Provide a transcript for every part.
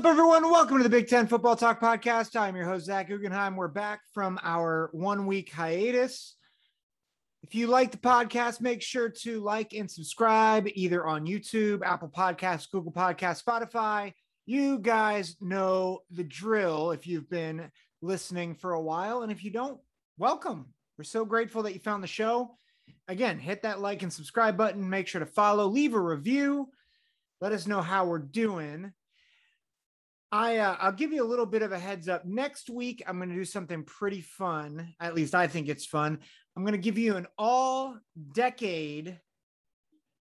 Up, everyone? Welcome to the Big Ten Football Talk Podcast. I'm your host, Zach Guggenheim. We're back from our one week hiatus. If you like the podcast, make sure to like and subscribe either on YouTube, Apple Podcasts, Google Podcasts, Spotify. You guys know the drill if you've been listening for a while. And if you don't, welcome. We're so grateful that you found the show. Again, hit that like and subscribe button. Make sure to follow, leave a review. Let us know how we're doing. I uh, I'll give you a little bit of a heads up. Next week, I'm going to do something pretty fun. At least I think it's fun. I'm going to give you an all decade,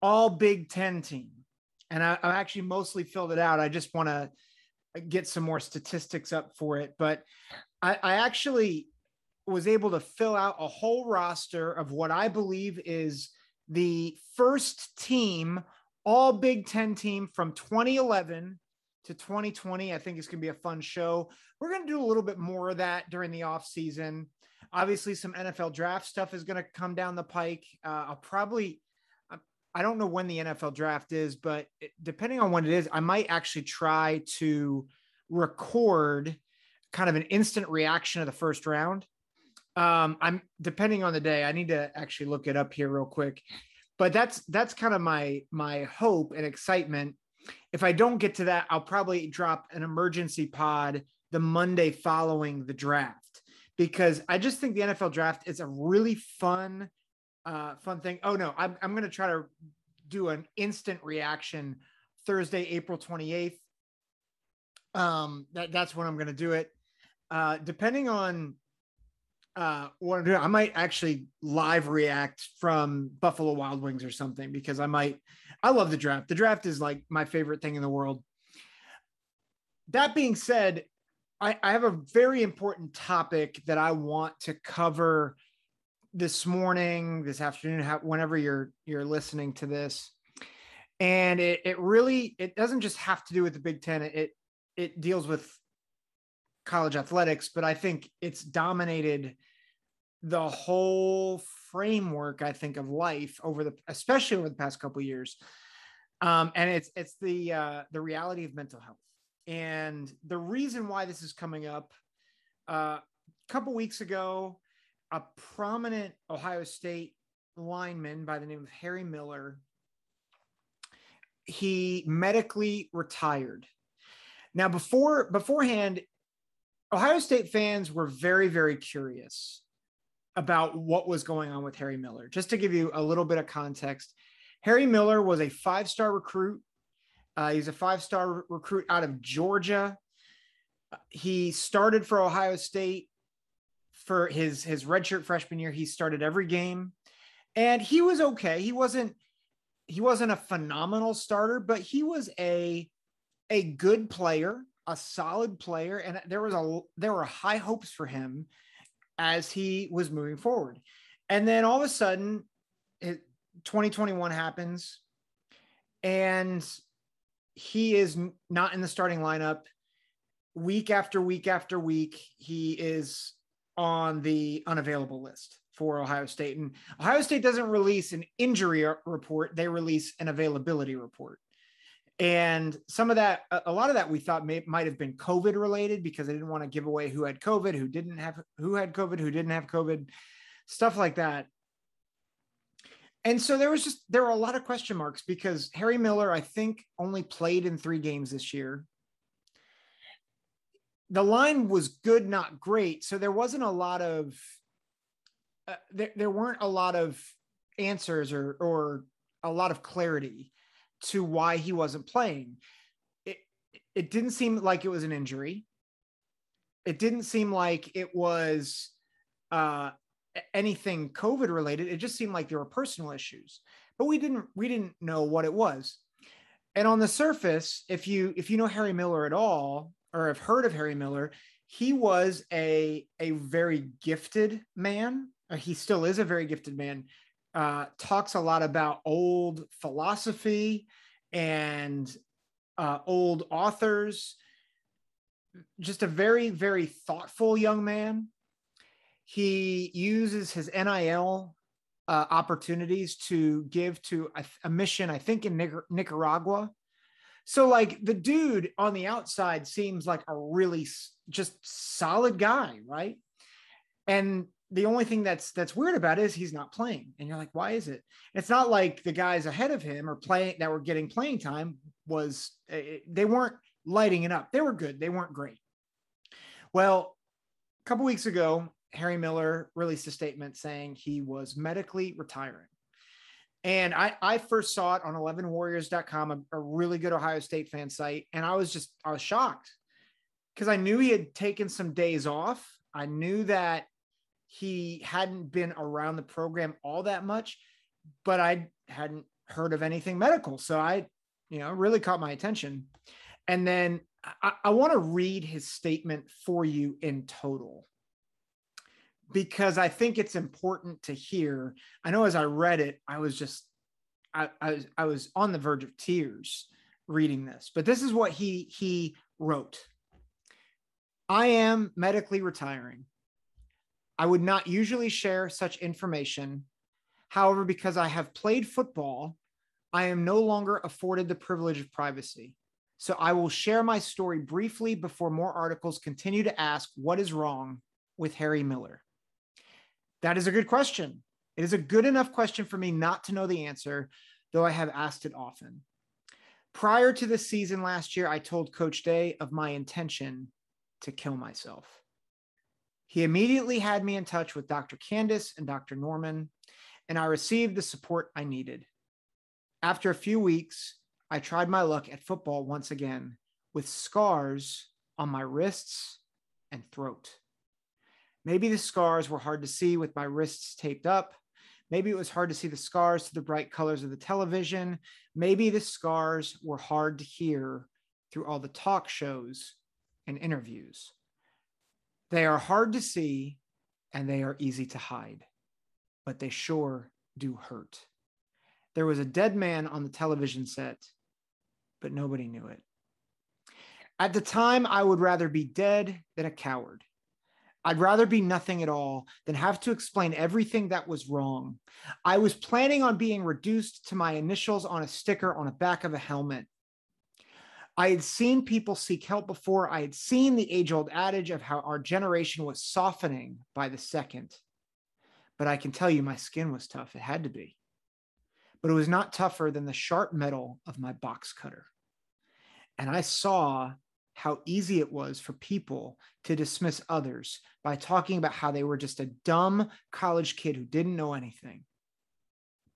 all Big Ten team, and I, I actually mostly filled it out. I just want to get some more statistics up for it, but I, I actually was able to fill out a whole roster of what I believe is the first team, all Big Ten team from 2011 to 2020. I think it's going to be a fun show. We're going to do a little bit more of that during the off season. Obviously, some NFL draft stuff is going to come down the pike. Uh, I'll probably, I don't know when the NFL draft is, but depending on when it is, I might actually try to record kind of an instant reaction of the first round. Um, I'm depending on the day. I need to actually look it up here real quick, but that's that's kind of my my hope and excitement if I don't get to that, I'll probably drop an emergency pod the Monday following the draft because I just think the NFL draft is a really fun, uh, fun thing. Oh no, I'm I'm gonna try to do an instant reaction Thursday, April 28th. Um, that that's when I'm gonna do it. Uh, depending on uh what I'm I might actually live react from Buffalo Wild Wings or something because I might I love the draft. The draft is like my favorite thing in the world. That being said, I, I have a very important topic that I want to cover this morning, this afternoon, whenever you're you're listening to this. And it it really it doesn't just have to do with the Big Ten. It it deals with college athletics, but I think it's dominated the whole framework I think of life over the especially over the past couple years. Um, and it's it's the uh, the reality of mental health. And the reason why this is coming up uh, a couple weeks ago, a prominent Ohio State lineman by the name of Harry Miller, he medically retired. Now, before beforehand, Ohio State fans were very, very curious about what was going on with Harry Miller. Just to give you a little bit of context, Harry Miller was a five star recruit. Uh, he's a five star recruit out of Georgia. He started for Ohio State for his his redshirt freshman year. He started every game, and he was okay. He wasn't he wasn't a phenomenal starter, but he was a a good player, a solid player, and there was a there were high hopes for him as he was moving forward. And then all of a sudden, it, 2021 happens and he is not in the starting lineup week after week after week. He is on the unavailable list for Ohio State. And Ohio State doesn't release an injury report, they release an availability report. And some of that, a lot of that we thought may, might have been COVID related because i didn't want to give away who had COVID, who didn't have, who had COVID, who didn't have COVID, stuff like that. And so there was just, there were a lot of question marks because Harry Miller, I think, only played in three games this year. The line was good, not great. So there wasn't a lot of, uh, there, there weren't a lot of answers or, or a lot of clarity to why he wasn't playing. It it didn't seem like it was an injury. It didn't seem like it was uh, anything COVID related. It just seemed like there were personal issues, but we didn't we didn't know what it was. And on the surface, if you if you know Harry Miller at all or have heard of Harry Miller, he was a a very gifted man. He still is a very gifted man uh, talks a lot about old philosophy and uh, old authors. Just a very, very thoughtful young man. He uses his NIL uh, opportunities to give to a, a mission, I think, in Nicar- Nicaragua So, like, the dude on the outside seems like a really just solid guy, right? And the only thing that's that's weird about it is he's not playing and you're like why is it it's not like the guys ahead of him or playing that were getting playing time was eh, they weren't lighting it up they were good they weren't great well a couple weeks ago harry miller released a statement saying he was medically retiring and I, I first saw it on 11warriors.com, a, a really good Ohio State fan site. And I was just, I was shocked because I knew he had taken some days off. I knew that he hadn't been around the program all that much, but I hadn't heard of anything medical. So I, you know, really caught my attention. And then I, I want to read his statement for you in total because I think it's important to hear. I know as I read it, I was just, I, I was, I was on the verge of tears reading this, but this is what he, he wrote. I am medically retiring. I would not usually share such information. However, because I have played football, I am no longer afforded the privilege of privacy. So I will share my story briefly before more articles continue to ask what is wrong with Harry Miller. That is a good question. It is a good enough question for me not to know the answer, though I have asked it often. Prior to the season last year, I told Coach Day of my intention to kill myself. He immediately had me in touch with Dr. Candace and Dr. Norman, and I received the support I needed. After a few weeks, I tried my luck at football once again with scars on my wrists and throat. Maybe the scars were hard to see with my wrists taped up. Maybe it was hard to see the scars to the bright colors of the television. Maybe the scars were hard to hear through all the talk shows and interviews. They are hard to see and they are easy to hide, but they sure do hurt. There was a dead man on the television set, but nobody knew it. At the time, I would rather be dead than a coward. I'd rather be nothing at all than have to explain everything that was wrong. I was planning on being reduced to my initials on a sticker on the back of a helmet. I had seen people seek help before. I had seen the age old adage of how our generation was softening by the second. But I can tell you, my skin was tough. It had to be. But it was not tougher than the sharp metal of my box cutter. And I saw how easy it was for people to dismiss others by talking about how they were just a dumb college kid who didn't know anything.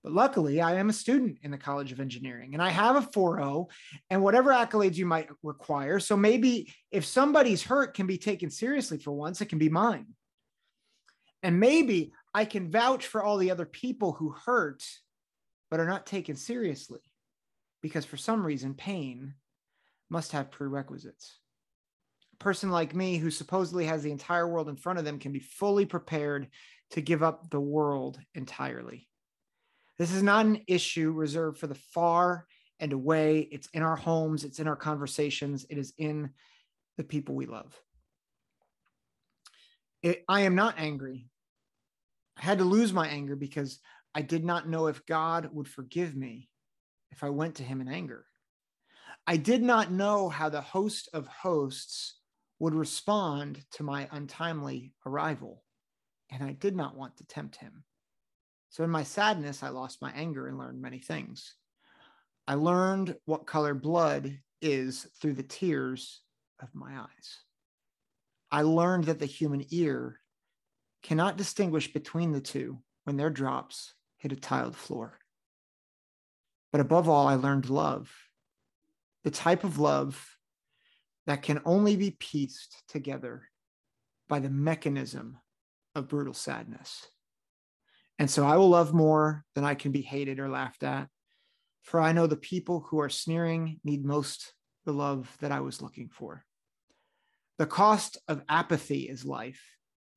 But luckily, I am a student in the College of Engineering and I have a 4.0 and whatever accolades you might require. So maybe if somebody's hurt can be taken seriously for once, it can be mine. And maybe I can vouch for all the other people who hurt but are not taken seriously because for some reason, pain must have prerequisites. A person like me, who supposedly has the entire world in front of them, can be fully prepared to give up the world entirely. This is not an issue reserved for the far and away. It's in our homes, it's in our conversations, it is in the people we love. It, I am not angry. I had to lose my anger because I did not know if God would forgive me if I went to him in anger. I did not know how the host of hosts would respond to my untimely arrival, and I did not want to tempt him. So in my sadness, I lost my anger and learned many things. I learned what color blood is through the tears of my eyes. I learned that the human ear cannot distinguish between the two when their drops hit a tiled floor. But above all, I learned love, the type of love that can only be pieced together by the mechanism of brutal sadness. And so I will love more than I can be hated or laughed at. For I know the people who are sneering need most the love that I was looking for. The cost of apathy is life,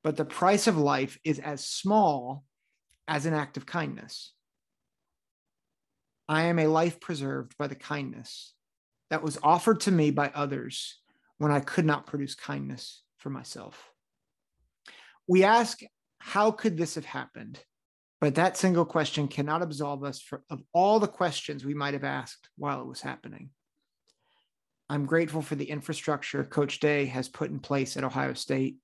but the price of life is as small as an act of kindness. I am a life preserved by the kindness that was offered to me by others when I could not produce kindness for myself. We ask, how could this have happened? But that single question cannot absolve us for, of all the questions we might have asked while it was happening. I'm grateful for the infrastructure Coach Day has put in place at Ohio State.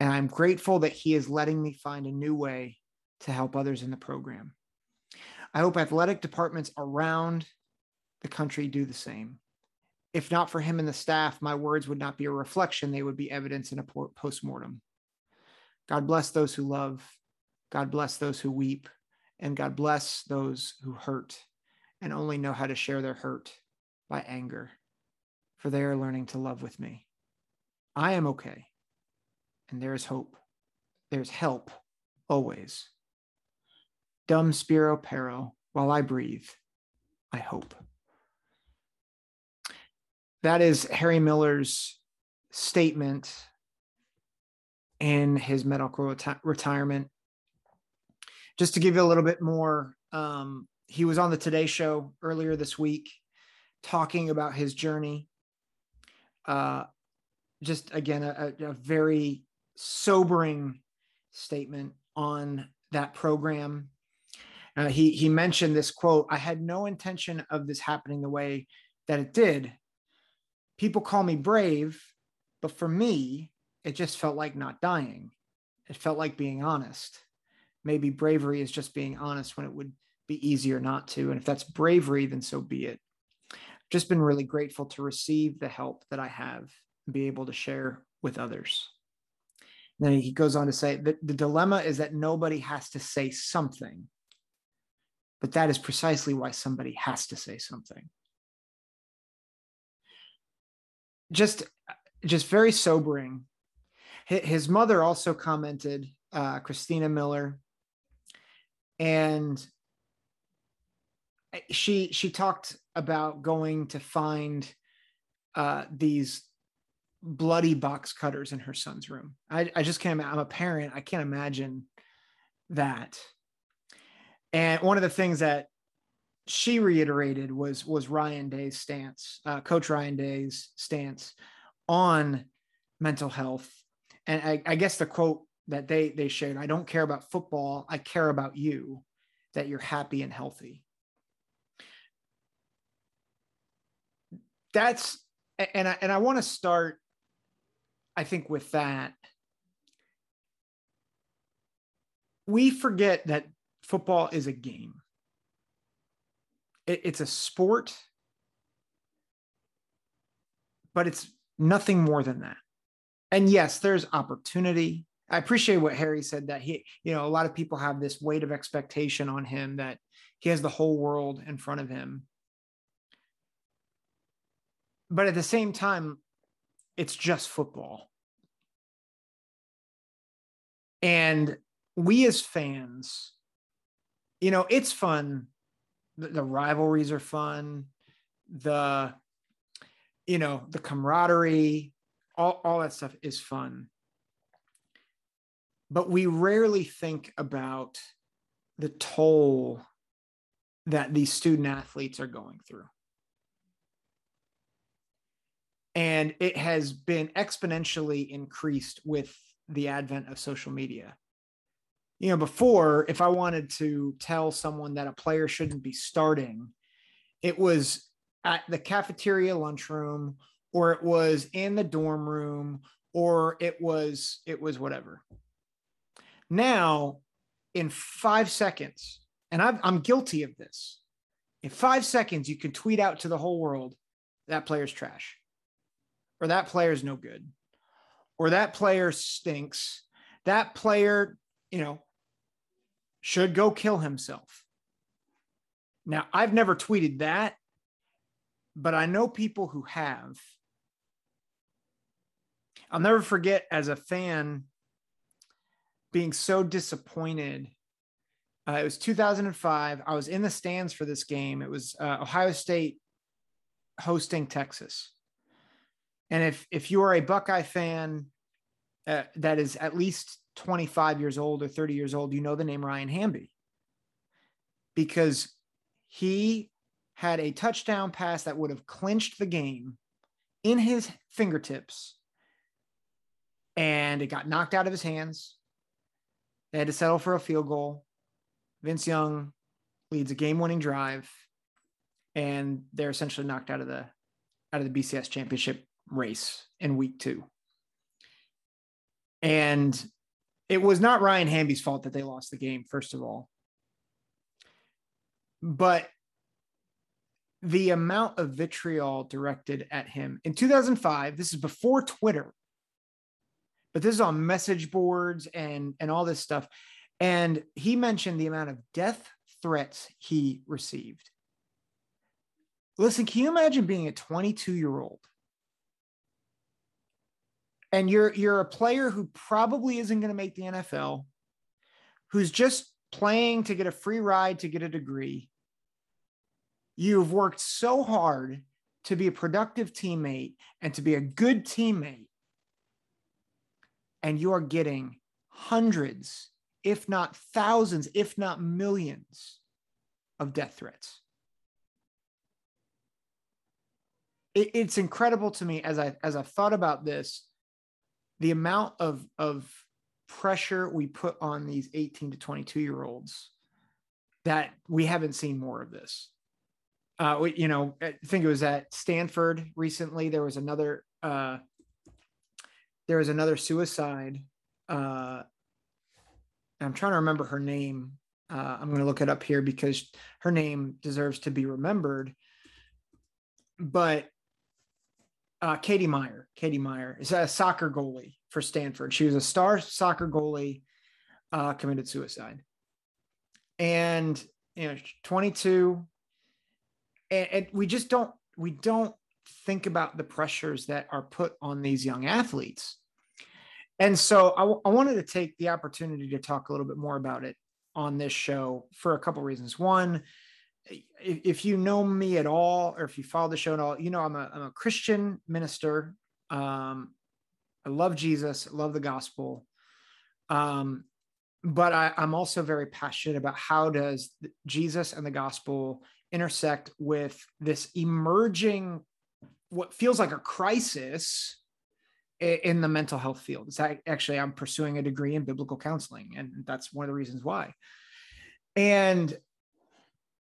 And I'm grateful that he is letting me find a new way to help others in the program. I hope athletic departments around the country do the same. If not for him and the staff, my words would not be a reflection, they would be evidence in a postmortem. God bless those who love, God bless those who weep, and God bless those who hurt and only know how to share their hurt by anger, for they are learning to love with me. I am okay, and there is hope. There's help always. Dum spiro spero, while I breathe, I hope. That is Harry Miller's statement in his medical reti- retirement. Just to give you a little bit more, um, he was on the Today Show earlier this week talking about his journey. Uh, just again, a, a very sobering statement on that program uh, he he mentioned this quote: "I had no intention of this happening the way that it did. People call me brave, but for me, it just felt like not dying. It felt like being honest. Maybe bravery is just being honest when it would be easier not to. And if that's bravery, then so be it. I've just been really grateful to receive the help that I have and be able to share with others." then he goes on to say that the dilemma is that nobody has to say something but that is precisely why somebody has to say something. Just, just very sobering. His mother also commented, uh, Christina Miller, and she she talked about going to find uh, these bloody box cutters in her son's room. I, I just can't. I'm a parent. I can't imagine that. And one of the things that she reiterated was was Ryan Day's stance, uh, Coach Ryan Day's stance on mental health. And I, I guess the quote that they they shared, "I don't care about football. I care about you, that you're happy and healthy." That's and I and I want to start, I think, with that. We forget that football is a game. It, it's a sport, but it's nothing more than that. And yes, there's opportunity. I appreciate what Harry said that he, you know, a lot of people have this weight of expectation on him that he has the whole world in front of him. But at the same time, it's just football. And we as fans you know, it's fun. The, rivalries are fun. The, you know, the camaraderie, all, all that stuff is fun. But we rarely think about the toll that these student athletes are going through. And it has been exponentially increased with the advent of social media you know, before, if I wanted to tell someone that a player shouldn't be starting, it was at the cafeteria lunchroom or it was in the dorm room or it was it was whatever now in five seconds and i am guilty of this in five seconds you can tweet out to the whole world that player's trash or that player's no good or that player stinks that player you know should go kill himself. Now, I've never tweeted that, but I know people who have. I'll never forget as a fan being so disappointed. Uh, it was 2005. I was in the stands for this game. It was uh, Ohio State hosting Texas. And if if you are a Buckeye fan uh, that is at least 25 years old or 30 years old, you know the name Ryan Hamby because he had a touchdown pass that would have clinched the game in his fingertips and it got knocked out of his hands. They had to settle for a field goal. Vince Young leads a game winning drive and they're essentially knocked out of the out of the BCS championship race in week two. And it was not Ryan Hamby's fault that they lost the game, first of all. But the amount of vitriol directed at him in 2005, this is before Twitter, but this is on message boards and, and all this stuff. And he mentioned the amount of death threats he received. Listen, can you imagine being a 22 year old and you're you're a player who probably isn't going to make the NFL, who's just playing to get a free ride to get a degree. You've worked so hard to be a productive teammate and to be a good teammate. And you are getting hundreds, if not thousands, if not millions of death threats. It, it's incredible to me as I as I've thought about this the amount of of pressure we put on these 18 to 22 year olds that we haven't seen more of this. Uh, you know, I think it was at Stanford recently. There was another, uh, there was another suicide. Uh, I'm trying to remember her name. Uh, I'm going to look it up here because her name deserves to be remembered. But uh, Katie Meyer, Katie Meyer is a soccer goalie for Stanford. She was a star soccer goalie, uh, committed suicide, and you know, 22. And, and we just don't we don't think about the pressures that are put on these young athletes. And so I, w- I wanted to take the opportunity to talk a little bit more about it on this show for a couple reasons. One, if you know me at all, or if you follow the show at all, you know I'm a, I'm a Christian minister. Um, I love Jesus, love the gospel. Um, but I, I'm also very passionate about how does Jesus and the gospel intersect with this emerging, what feels like a crisis in the mental health field. It's actually I'm pursuing a degree in biblical counseling, and that's one of the reasons why. And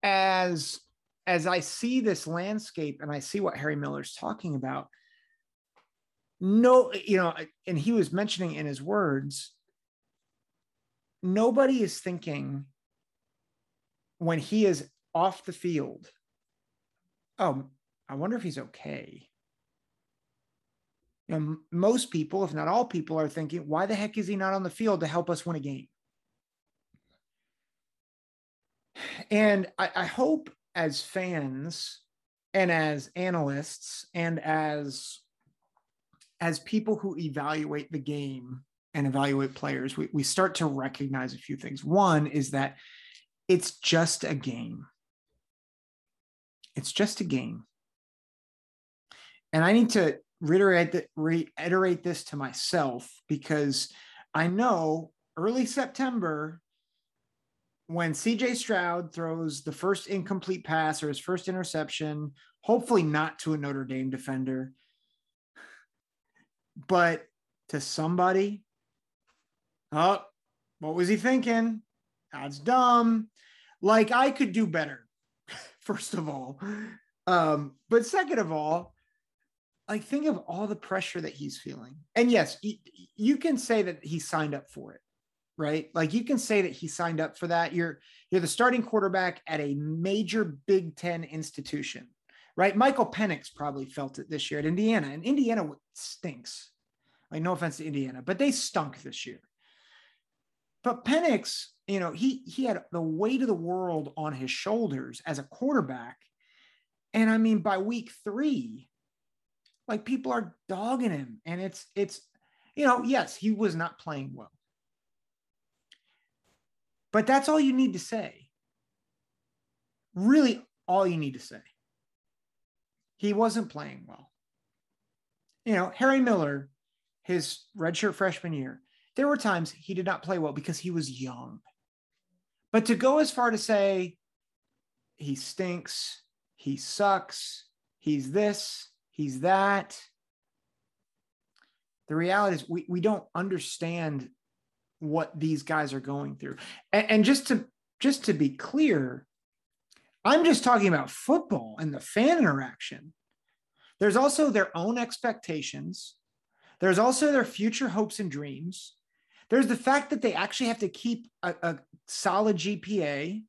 as as I see this landscape and I see what Harry Miller's talking about, no, you know, and he was mentioning in his words, nobody is thinking when he is off the field, oh, I wonder if he's okay. You know, most people, if not all people, are thinking, why the heck is he not on the field to help us win a game? And I, I hope as fans and as analysts and as as people who evaluate the game and evaluate players, we, we start to recognize a few things. One is that it's just a game. It's just a game. And I need to reiterate, reiterate this to myself because I know early September, when CJ Stroud throws the first incomplete pass or his first interception, hopefully not to a Notre Dame defender, but to somebody, oh, what was he thinking? That's dumb. Like I could do better, first of all. Um, but second of all, like think of all the pressure that he's feeling. And yes, you can say that he signed up for it right? Like you can say that he signed up for that. You're you're the starting quarterback at a major Big Ten institution, right? Michael Penix probably felt it this year at Indiana, and Indiana stinks. Like no offense to Indiana, but they stunk this year. But Penix, you know, he he had the weight of the world on his shoulders as a quarterback, and I mean by week three, like people are dogging him, and it's it's you know yes he was not playing well but that's all you need to say. Really, all you need to say. He wasn't playing well. You know, Harry Miller, his redshirt freshman year, there were times he did not play well because he was young. But to go as far to say he stinks, he sucks, he's this, he's that. The reality is we, we don't understand what these guys are going through. And, and just to just to be clear, I'm just talking about football and the fan interaction. There's also their own expectations. There's also their future hopes and dreams. There's the fact that they actually have to keep a, a solid GPA.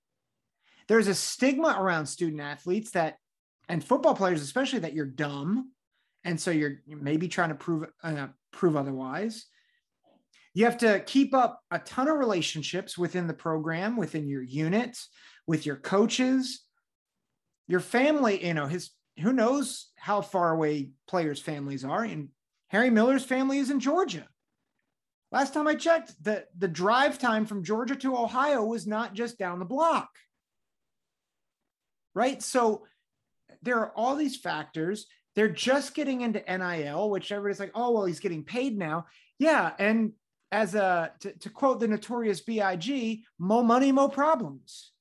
There's a stigma around student athletes that, and football players especially, that you're dumb, and so you're maybe trying to prove uh, prove otherwise. You have to keep up a ton of relationships within the program, within your unit, with your coaches, your family. You know, his who knows how far away players' families are. And Harry Miller's family is in Georgia. Last time I checked, the, the drive time from Georgia to Ohio was not just down the block. Right. So there are all these factors. They're just getting into NIL, which everybody's like, oh, well, he's getting paid now. Yeah. And as a, to, to quote the notorious BIG, more money, more problems.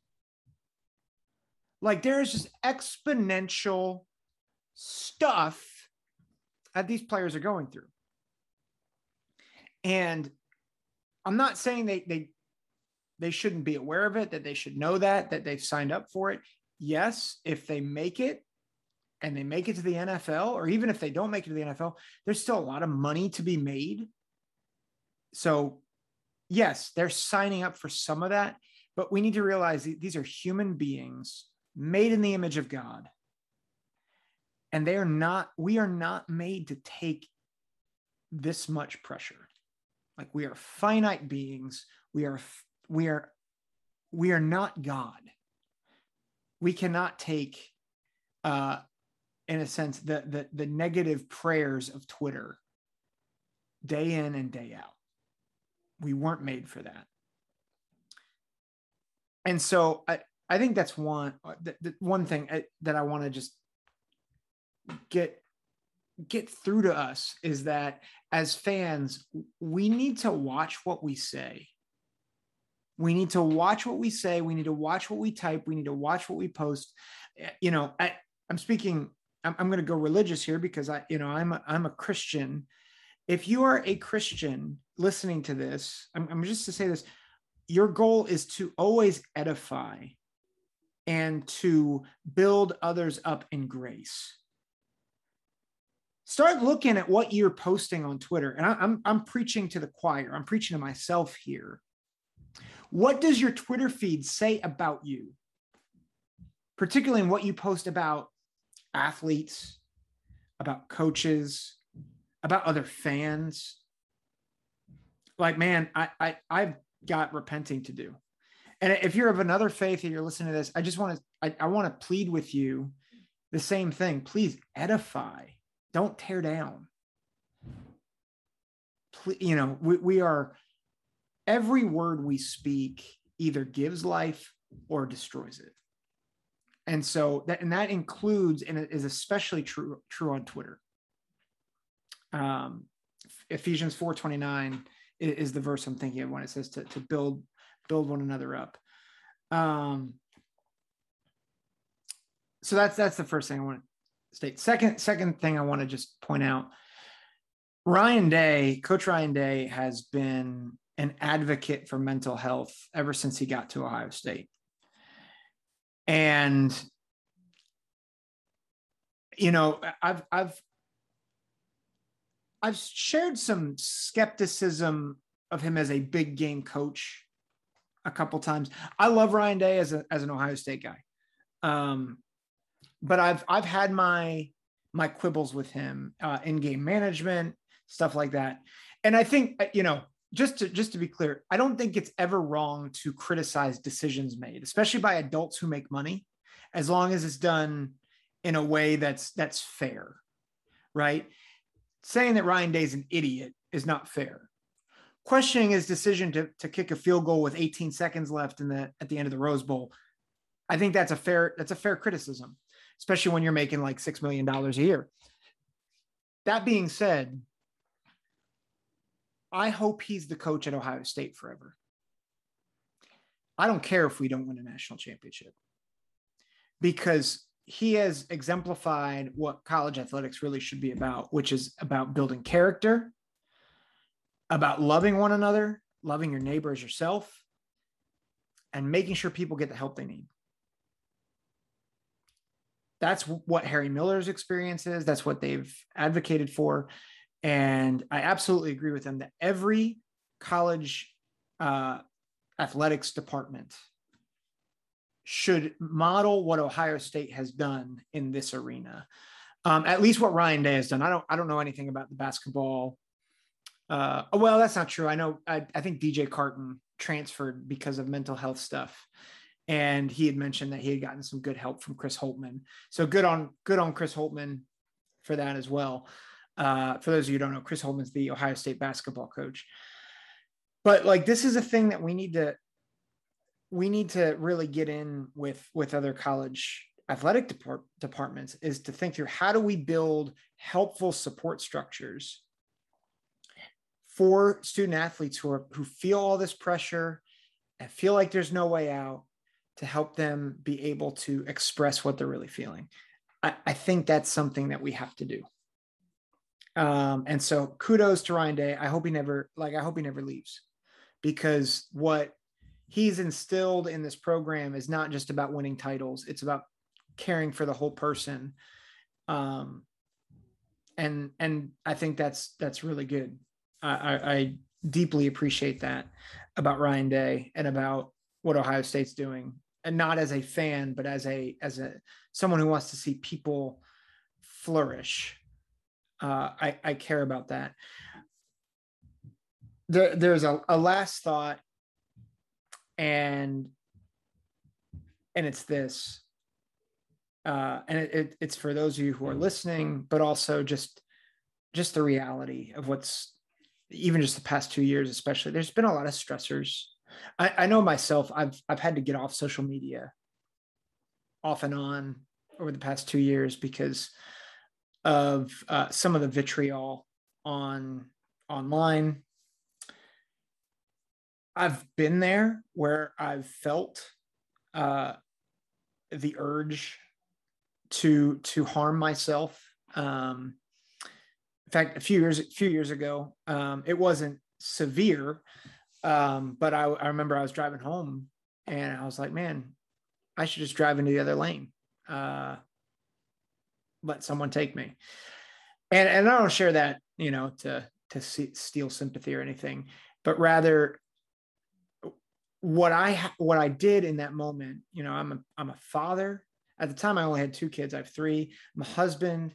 Like there is just exponential stuff that these players are going through. And I'm not saying they they they shouldn't be aware of it, that they should know that, that they've signed up for it. Yes, if they make it and they make it to the NFL, or even if they don't make it to the NFL, there's still a lot of money to be made. So, yes, they're signing up for some of that, but we need to realize these are human beings made in the image of God. And they are not, we are not made to take this much pressure. Like we are finite beings. We are, we are, we are not God. We cannot take, uh, in a sense, the, the, the negative prayers of Twitter day in and day out. We weren't made for that. And so I, I think that's one, uh, the, the one thing I, uh, that I want to just get get through to us is that as fans, we need to watch what we say. We need to watch what we say. We need to watch what we type. We need to watch what we post. Eh, you know, I, I, am speaking. I'm, I'm going to go religious here because I, you know, I'm a, I'm a Christian. If you are a Christian listening to this, I'm, I'm just to say this: your goal is to always edify and to build others up in grace start looking at what you're posting on Twitter. And I, I'm, I'm preaching to the choir. I'm preaching to myself here. What does your Twitter feed say about you? Particularly in what you post about athletes, about coaches, about other fans. Like, man, I, I I've got repenting to do. And if you're of another faith and you're listening to this, I just want to I, I want to plead with you the same thing. Please edify don't tear down. Please, You know, we, we are, every word we speak either gives life or destroys it. And so that, and that includes, and it is especially true, true on Twitter. Um, Ephesians 4.29 is the verse I'm thinking of when it says to, to build, build one another up. Um, so that's, that's the first thing I want to state. Second, second thing I want to just point out, Ryan Day, Coach Ryan Day has been an advocate for mental health ever since he got to Ohio State. And you know, I've I've I've shared some skepticism of him as a big game coach a couple times. I love Ryan Day as a as an Ohio State guy. Um, but I've I've had my my quibbles with him uh, in game management, stuff like that. And I think uh, you know, just to just to be clear, I don't think it's ever wrong to criticize decisions made, especially by adults who make money, as long as it's done in a way that's that's fair, right? Saying that Ryan Day's an idiot is not fair. Questioning his decision to, to kick a field goal with 18 seconds left in the at the end of the Rose Bowl, I think that's a fair that's a fair criticism especially when you're making like $6 million a year. That being said, I hope he's the coach at Ohio State forever. I don't care if we don't win a national championship because he has exemplified what college athletics really should be about, which is about building character, about loving one another, loving your neighbor as yourself, and making sure people get the help they need. that's what Harry Miller's experience is. That's what they've advocated for. And I absolutely agree with them that every college uh, athletics department should model what Ohio State has done in this arena. Um, at least what Ryan Day has done. I don't I don't know anything about the basketball. Uh, well, that's not true. I know I, I think DJ Carton transferred because of mental health stuff and he had mentioned that he had gotten some good help from Chris Holtmann. So good on good on Chris Holtmann for that as well. Uh, for those of you who don't know, Chris Holtmann's the Ohio State basketball coach. But like this is a thing that we need to we need to really get in with with other college athletic depart- departments is to think through how do we build helpful support structures for student athletes who are who feel all this pressure and feel like there's no way out to help them be able to express what they're really feeling. I, I think that's something that we have to do. Um, and so kudos to Ryan Day. I hope he never like I hope he never leaves because what he's instilled in this program is not just about winning titles, it's about caring for the whole person. Um, and and I think that's that's really good. I, I, I deeply appreciate that about Ryan Day and about what Ohio State's doing and not as a fan, but as a as a someone who wants to see people flourish. Uh, I, I care about that. There, there's a, a last thought, and and it's this. Uh, and it, it, it's for those of you who are listening, but also just just the reality of what's even just the past two years, especially. There's been a lot of stressors I, I know myself, I've I've had to get off social media off and on over the past two years because of uh, some of the vitriol on online. I've been there where I've felt uh, the urge to to harm myself. Um, in fact, a few years a few years ago, um, it wasn't severe, um, but I, I remember I was driving home and I was like, man, I should just drive into the other lane. Uh, let someone take me. And, and I don't share that, you know, to, to see, steal sympathy or anything, but rather what I, what I did in that moment, you know, I'm a, I'm a father at the time. I only had two kids. I have three, I'm a husband.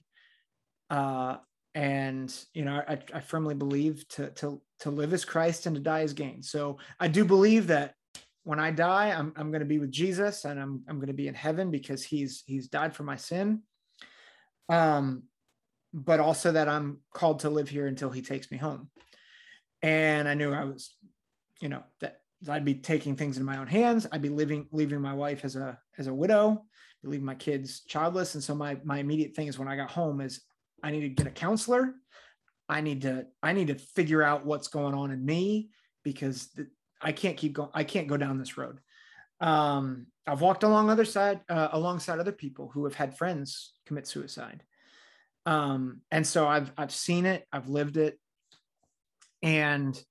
Uh, and you know I, I firmly believe to to to live as christ and to die as gain so i do believe that when i die i'm, I'm going to be with jesus and i'm, I'm going to be in heaven because he's he's died for my sin um but also that i'm called to live here until he takes me home and i knew i was you know that i'd be taking things in my own hands i'd be living leaving my wife as a as a widow leaving my kids childless and so my my immediate thing is when i got home is I need to get a counselor. I need to I need to figure out what's going on in me because the, I can't keep going. I can't go down this road. Um, I've walked along other side uh, alongside other people who have had friends commit suicide, um, and so I've I've seen it. I've lived it, and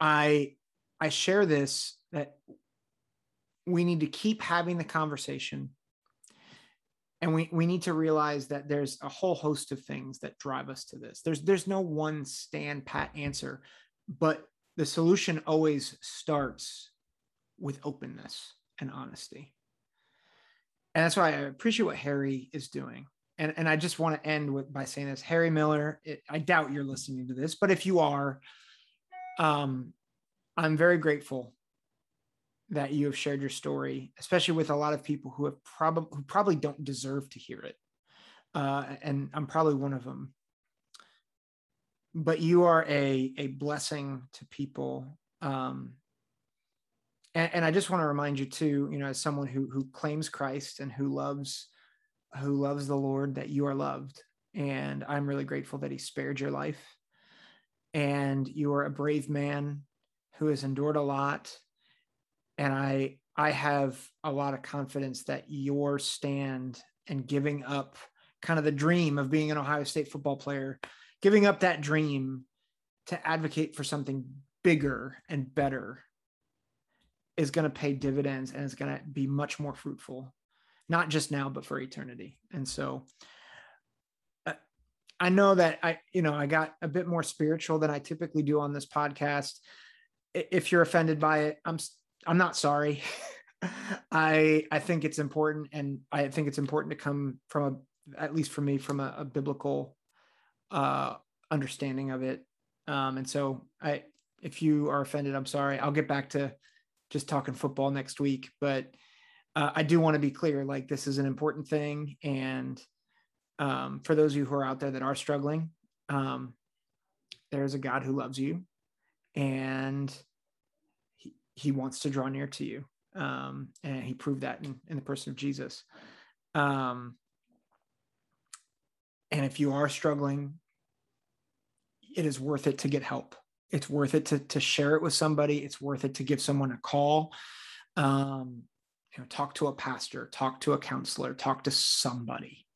I I share this that we need to keep having the conversation. And we, we need to realize that there's a whole host of things that drive us to this. There's there's no one stand pat answer but the solution always starts with openness and honesty and that's why i appreciate what harry is doing and, and i just want to end with by saying this harry miller it, i doubt you're listening to this but if you are um, i'm very grateful that you have shared your story, especially with a lot of people who have probably who probably don't deserve to hear it. Uh, and I'm probably one of them. But you are a a blessing to people. Um, and, and I just want to remind you too, you know, as someone who who claims Christ and who loves who loves the Lord, that you are loved. And I'm really grateful that He spared your life. And you are a brave man who has endured a lot and I I have a lot of confidence that your stand and giving up kind of the dream of being an Ohio State football player, giving up that dream to advocate for something bigger and better is going to pay dividends and it's going to be much more fruitful not just now, but for eternity. And so uh, I know that I, you know, I got a bit more spiritual than I typically do on this podcast. If you're offended by it, I'm, I'm not sorry. I, I think it's important. And I think it's important to come from a, at least for me, from a, a biblical uh, understanding of it. Um, and so I, if you are offended, I'm sorry. I'll get back to just talking football next week, but uh, I do want to be clear, like this is an important thing. And um, for those of you who are out there that are struggling, um, there's a God who loves you and he, he wants to draw near to you. Um, and he proved that in, in the person of Jesus. Um, and if you are struggling, it is worth it to get help. It's worth it to, to share it with somebody. It's worth it to give someone a call. Um, you know, talk to a pastor, talk to a counselor, talk to somebody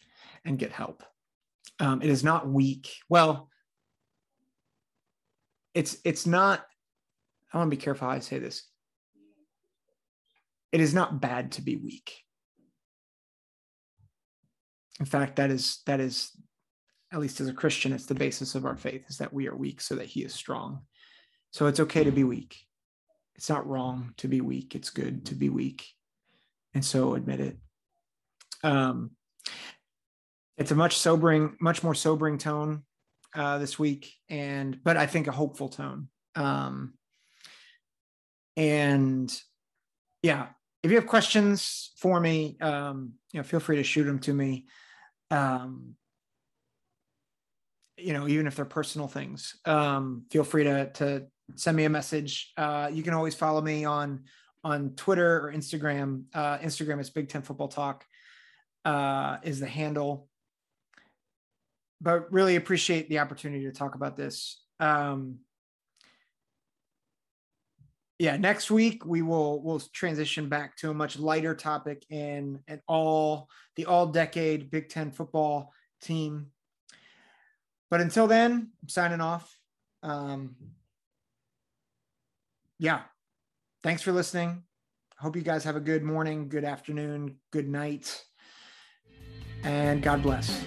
and get help. Um, it is not weak. Well, it's it's not. I want to be careful how I say this. It is not bad to be weak. In fact, that is that is at least as a Christian, it's the basis of our faith is that we are weak so that he is strong. So it's okay to be weak. It's not wrong to be weak. It's good to be weak. And so admit it. Um, it's a much sobering, much more sobering tone uh, this week, and but I think a hopeful tone. Um, and yeah, if you have questions for me, um, you know, feel free to shoot them to me. Um, you know, even if they're personal things, um, feel free to to send me a message. Uh, you can always follow me on on Twitter or Instagram. Uh, Instagram is Big Ten Football Talk uh, is the handle. But really appreciate the opportunity to talk about this. Um, yeah, next week we will we'll transition back to a much lighter topic in an all the all decade Big Ten football team but until then, I'm signing off. Um, yeah. Thanks for listening. Hope you guys have a good morning, good afternoon, good night, and God bless.